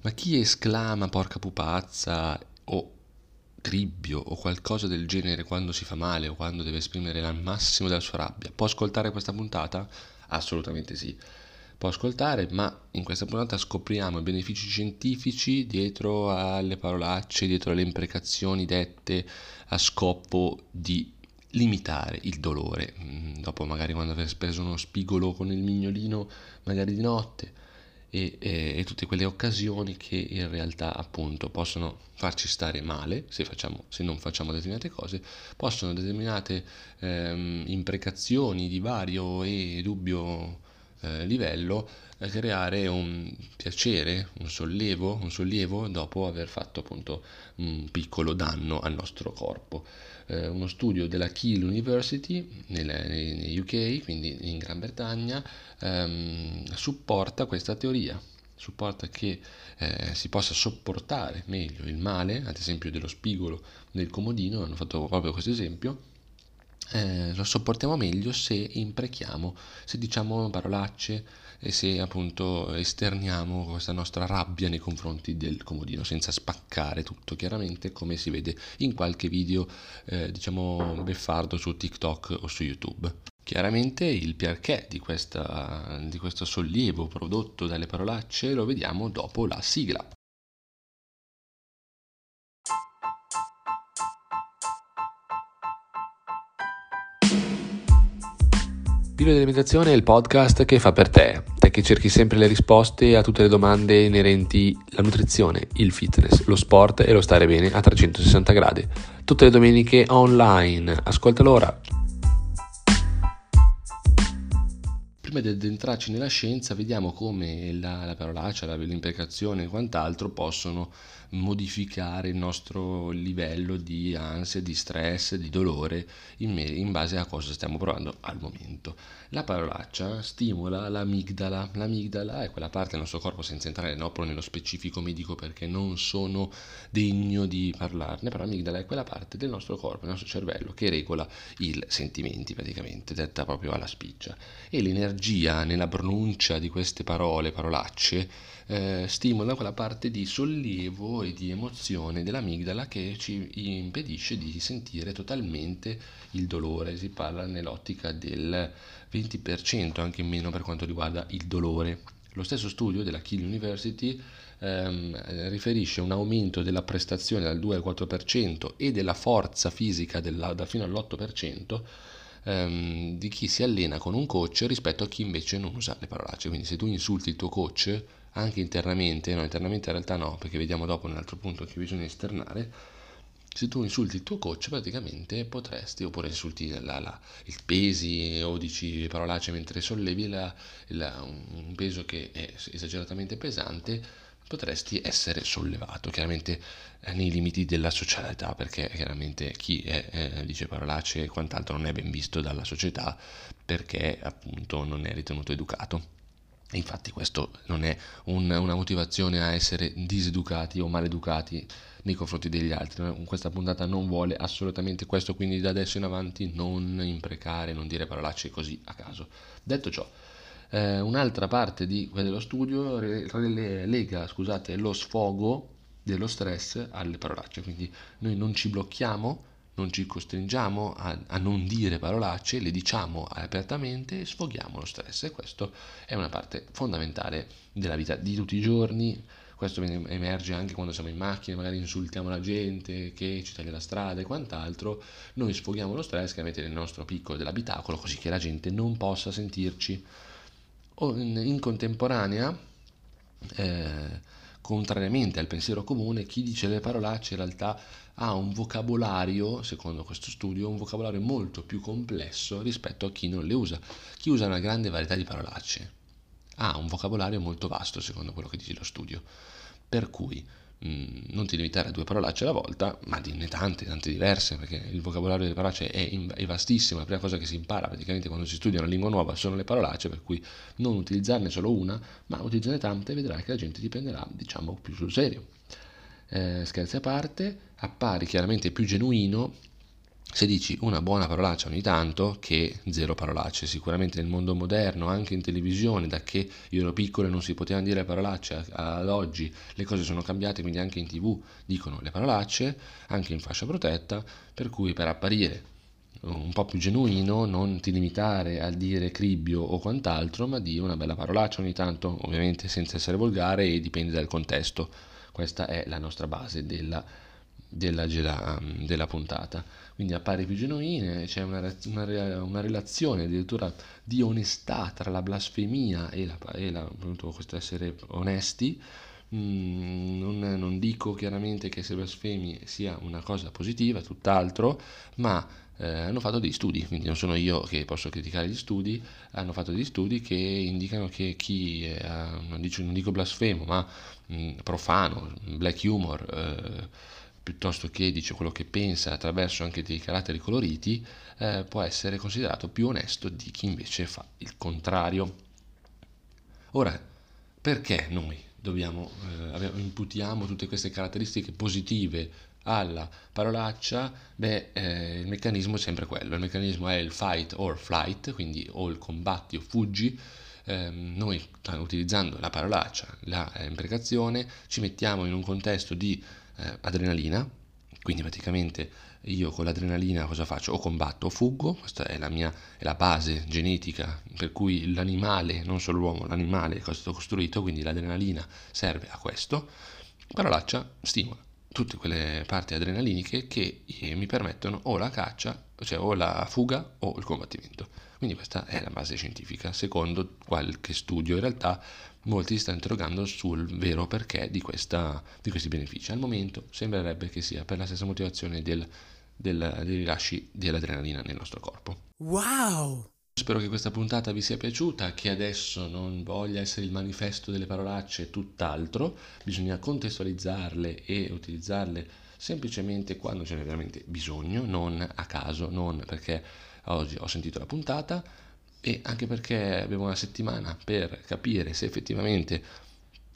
Ma chi esclama porca pupazza o cribbio o qualcosa del genere quando si fa male o quando deve esprimere al massimo della sua rabbia, può ascoltare questa puntata? Assolutamente sì. Può ascoltare, ma in questa puntata scopriamo i benefici scientifici dietro alle parolacce, dietro alle imprecazioni dette a scopo di limitare il dolore. Mm, dopo magari quando aver speso uno spigolo con il mignolino, magari di notte, e, e, e, tutte quelle occasioni che in realtà appunto possono farci stare male se, facciamo, se non facciamo determinate cose, possono determinate ehm, imprecazioni di vario e dubbio eh, livello eh, creare un piacere, un sollevo, un sollievo dopo aver fatto appunto un piccolo danno al nostro corpo. Eh, uno studio della Keele University negli UK, quindi in Gran Bretagna, ehm, supporta questa teoria supporta che eh, si possa sopportare meglio il male, ad esempio dello spigolo del comodino, hanno fatto proprio questo esempio, eh, lo sopportiamo meglio se imprechiamo, se diciamo parolacce e se appunto esterniamo questa nostra rabbia nei confronti del comodino senza spaccare tutto chiaramente come si vede in qualche video eh, diciamo beffardo su TikTok o su YouTube. Chiaramente il perché di, questa, di questo sollievo prodotto dalle parolacce lo vediamo dopo la sigla. Pillole dell'alimentazione è il podcast che fa per te, te che cerchi sempre le risposte a tutte le domande inerenti alla nutrizione, il fitness, lo sport e lo stare bene a 360 gradi. Tutte le domeniche online. Ascoltalo ora. Prima di addentrarci nella scienza, vediamo come la, la parolaccia, l'imprecazione e quant'altro possono modificare il nostro livello di ansia, di stress, di dolore in, me- in base a cosa stiamo provando al momento. La parolaccia stimola l'amigdala. L'amigdala è quella parte del nostro corpo, senza entrare no, nello specifico medico perché non sono degno di parlarne, però l'amigdala è quella parte del nostro corpo, del nostro cervello che regola i sentimenti praticamente, detta proprio alla spiccia. E l'energia nella pronuncia di queste parole, parolacce, eh, stimola quella parte di sollievo e di emozione dell'amigdala che ci impedisce di sentire totalmente il dolore. Si parla nell'ottica del 20%, anche meno per quanto riguarda il dolore. Lo stesso studio della Kiel University ehm, riferisce un aumento della prestazione dal 2 al 4% e della forza fisica della, da fino all'8% ehm, di chi si allena con un coach rispetto a chi invece non usa le parolacce. Quindi se tu insulti il tuo coach anche internamente, no, internamente in realtà no, perché vediamo dopo nell'altro punto che bisogna esternare, se tu insulti il tuo coach praticamente potresti, oppure insulti la, la, il pesi o dici parolacce mentre sollevi la, un peso che è esageratamente pesante, potresti essere sollevato, chiaramente eh, nei limiti della socialità, perché chiaramente chi è, eh, dice parolacce e quant'altro non è ben visto dalla società perché appunto non è ritenuto educato. Infatti questo non è un, una motivazione a essere diseducati o maleducati nei confronti degli altri. Questa puntata non vuole assolutamente questo, quindi da adesso in avanti non imprecare, non dire parolacce così a caso. Detto ciò, eh, un'altra parte di dello studio lega scusate, lo sfogo dello stress alle parolacce, quindi noi non ci blocchiamo non ci costringiamo a, a, non dire parolacce, le diciamo apertamente e sfoghiamo lo stress e questo è una parte fondamentale della vita di tutti i giorni. Questo emerge anche quando siamo in macchina, magari insultiamo la gente che ci taglia la strada e quant'altro. Noi sfoghiamo lo stress chiaramente nel nostro piccolo dell'abitacolo così che la gente non possa sentirci. In, contemporanea, eh, contrariamente al pensiero comune, chi dice le parolacce in realtà ha un vocabolario, secondo questo studio, un vocabolario molto più complesso rispetto a chi non le usa. Chi usa una grande varietà di parolacce ha un vocabolario molto vasto, secondo quello che dice lo studio. Per cui non ti limitare a due parolacce alla volta, ma dinne tante, tante diverse, perché il vocabolario delle parolacce è, in, è vastissimo. La prima cosa che si impara praticamente quando si studia una lingua nuova sono le parolacce, per cui non utilizzarne solo una, ma utilizzarne tante e vedrai che la gente ti prenderà, diciamo, più sul serio. Eh, scherzi a parte, appari chiaramente più genuino se dici una buona parolaccia ogni tanto che zero parolacce. Sicuramente nel mondo moderno, anche in televisione, da che io ero piccolo e non si potevano dire parolacce, ad oggi le cose sono cambiate, quindi anche in tv dicono le parolacce, anche in fascia protetta, per cui per apparire un po' più genuino, non ti limitare a dire cribbio o quant'altro, ma di una bella parolaccia ogni tanto, ovviamente senza essere volgare e dipende dal contesto. Questa è la nostra base della, della, della, della puntata. Quindi appare più genuine, c'è una, una, una, relazione addirittura di onestà tra la blasfemia e, la, e la, appunto, questo essere onesti. Mm, non, non, dico chiaramente che se blasfemi sia una cosa positiva, tutt'altro, ma eh, hanno fatto degli studi, quindi non sono io che posso criticare gli studi, hanno fatto degli studi che indicano che chi, è, non, dico, non, dico, blasfemo, ma mh, mm, profano, black humor, eh, piuttosto che dice quello che pensa attraverso anche dei caratteri coloriti, eh, può essere considerato più onesto di chi invece fa il contrario. Ora, perché noi dobbiamo, eh, imputiamo tutte queste caratteristiche positive alla parolaccia, beh, eh, il meccanismo è sempre quello, il meccanismo è il fight or flight, quindi o il combatti o fuggi, eh, noi utilizzando la parolaccia, la eh, imprecazione, ci mettiamo in un contesto di eh, adrenalina, quindi praticamente io con l'adrenalina cosa faccio? O combatto o fuggo, questa è la mia è la base genetica per cui l'animale, non solo l'uomo, l'animale è stato costruito, quindi l'adrenalina serve a questo. Parolaccia stimola tutte quelle parti adrenaliniche che eh, mi permettono o la caccia, cioè o la fuga o il combattimento. Quindi questa è la base scientifica. Secondo qualche studio, in realtà molti si stanno interrogando sul vero perché di, questa, di questi benefici. Al momento sembrerebbe che sia per la stessa motivazione del, del, dei rilasci dell'adrenalina nel nostro corpo. Wow! Spero che questa puntata vi sia piaciuta, che adesso non voglia essere il manifesto delle parolacce, tutt'altro, bisogna contestualizzarle e utilizzarle semplicemente quando ce n'è veramente bisogno, non a caso, non perché oggi ho sentito la puntata e anche perché avevo una settimana per capire se effettivamente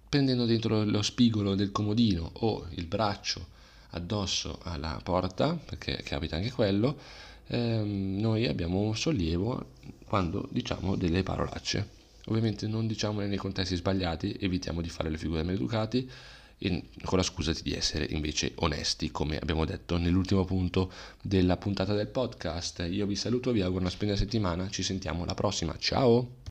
prendendo dentro lo spigolo del comodino o il braccio addosso alla porta, perché capita anche quello, ehm, noi abbiamo un sollievo quando diciamo delle parolacce. Ovviamente non diciamole nei contesti sbagliati, evitiamo di fare le figure maleducati con la scusa di essere invece onesti, come abbiamo detto nell'ultimo punto della puntata del podcast. Io vi saluto, vi auguro una splendida settimana, ci sentiamo alla prossima, ciao!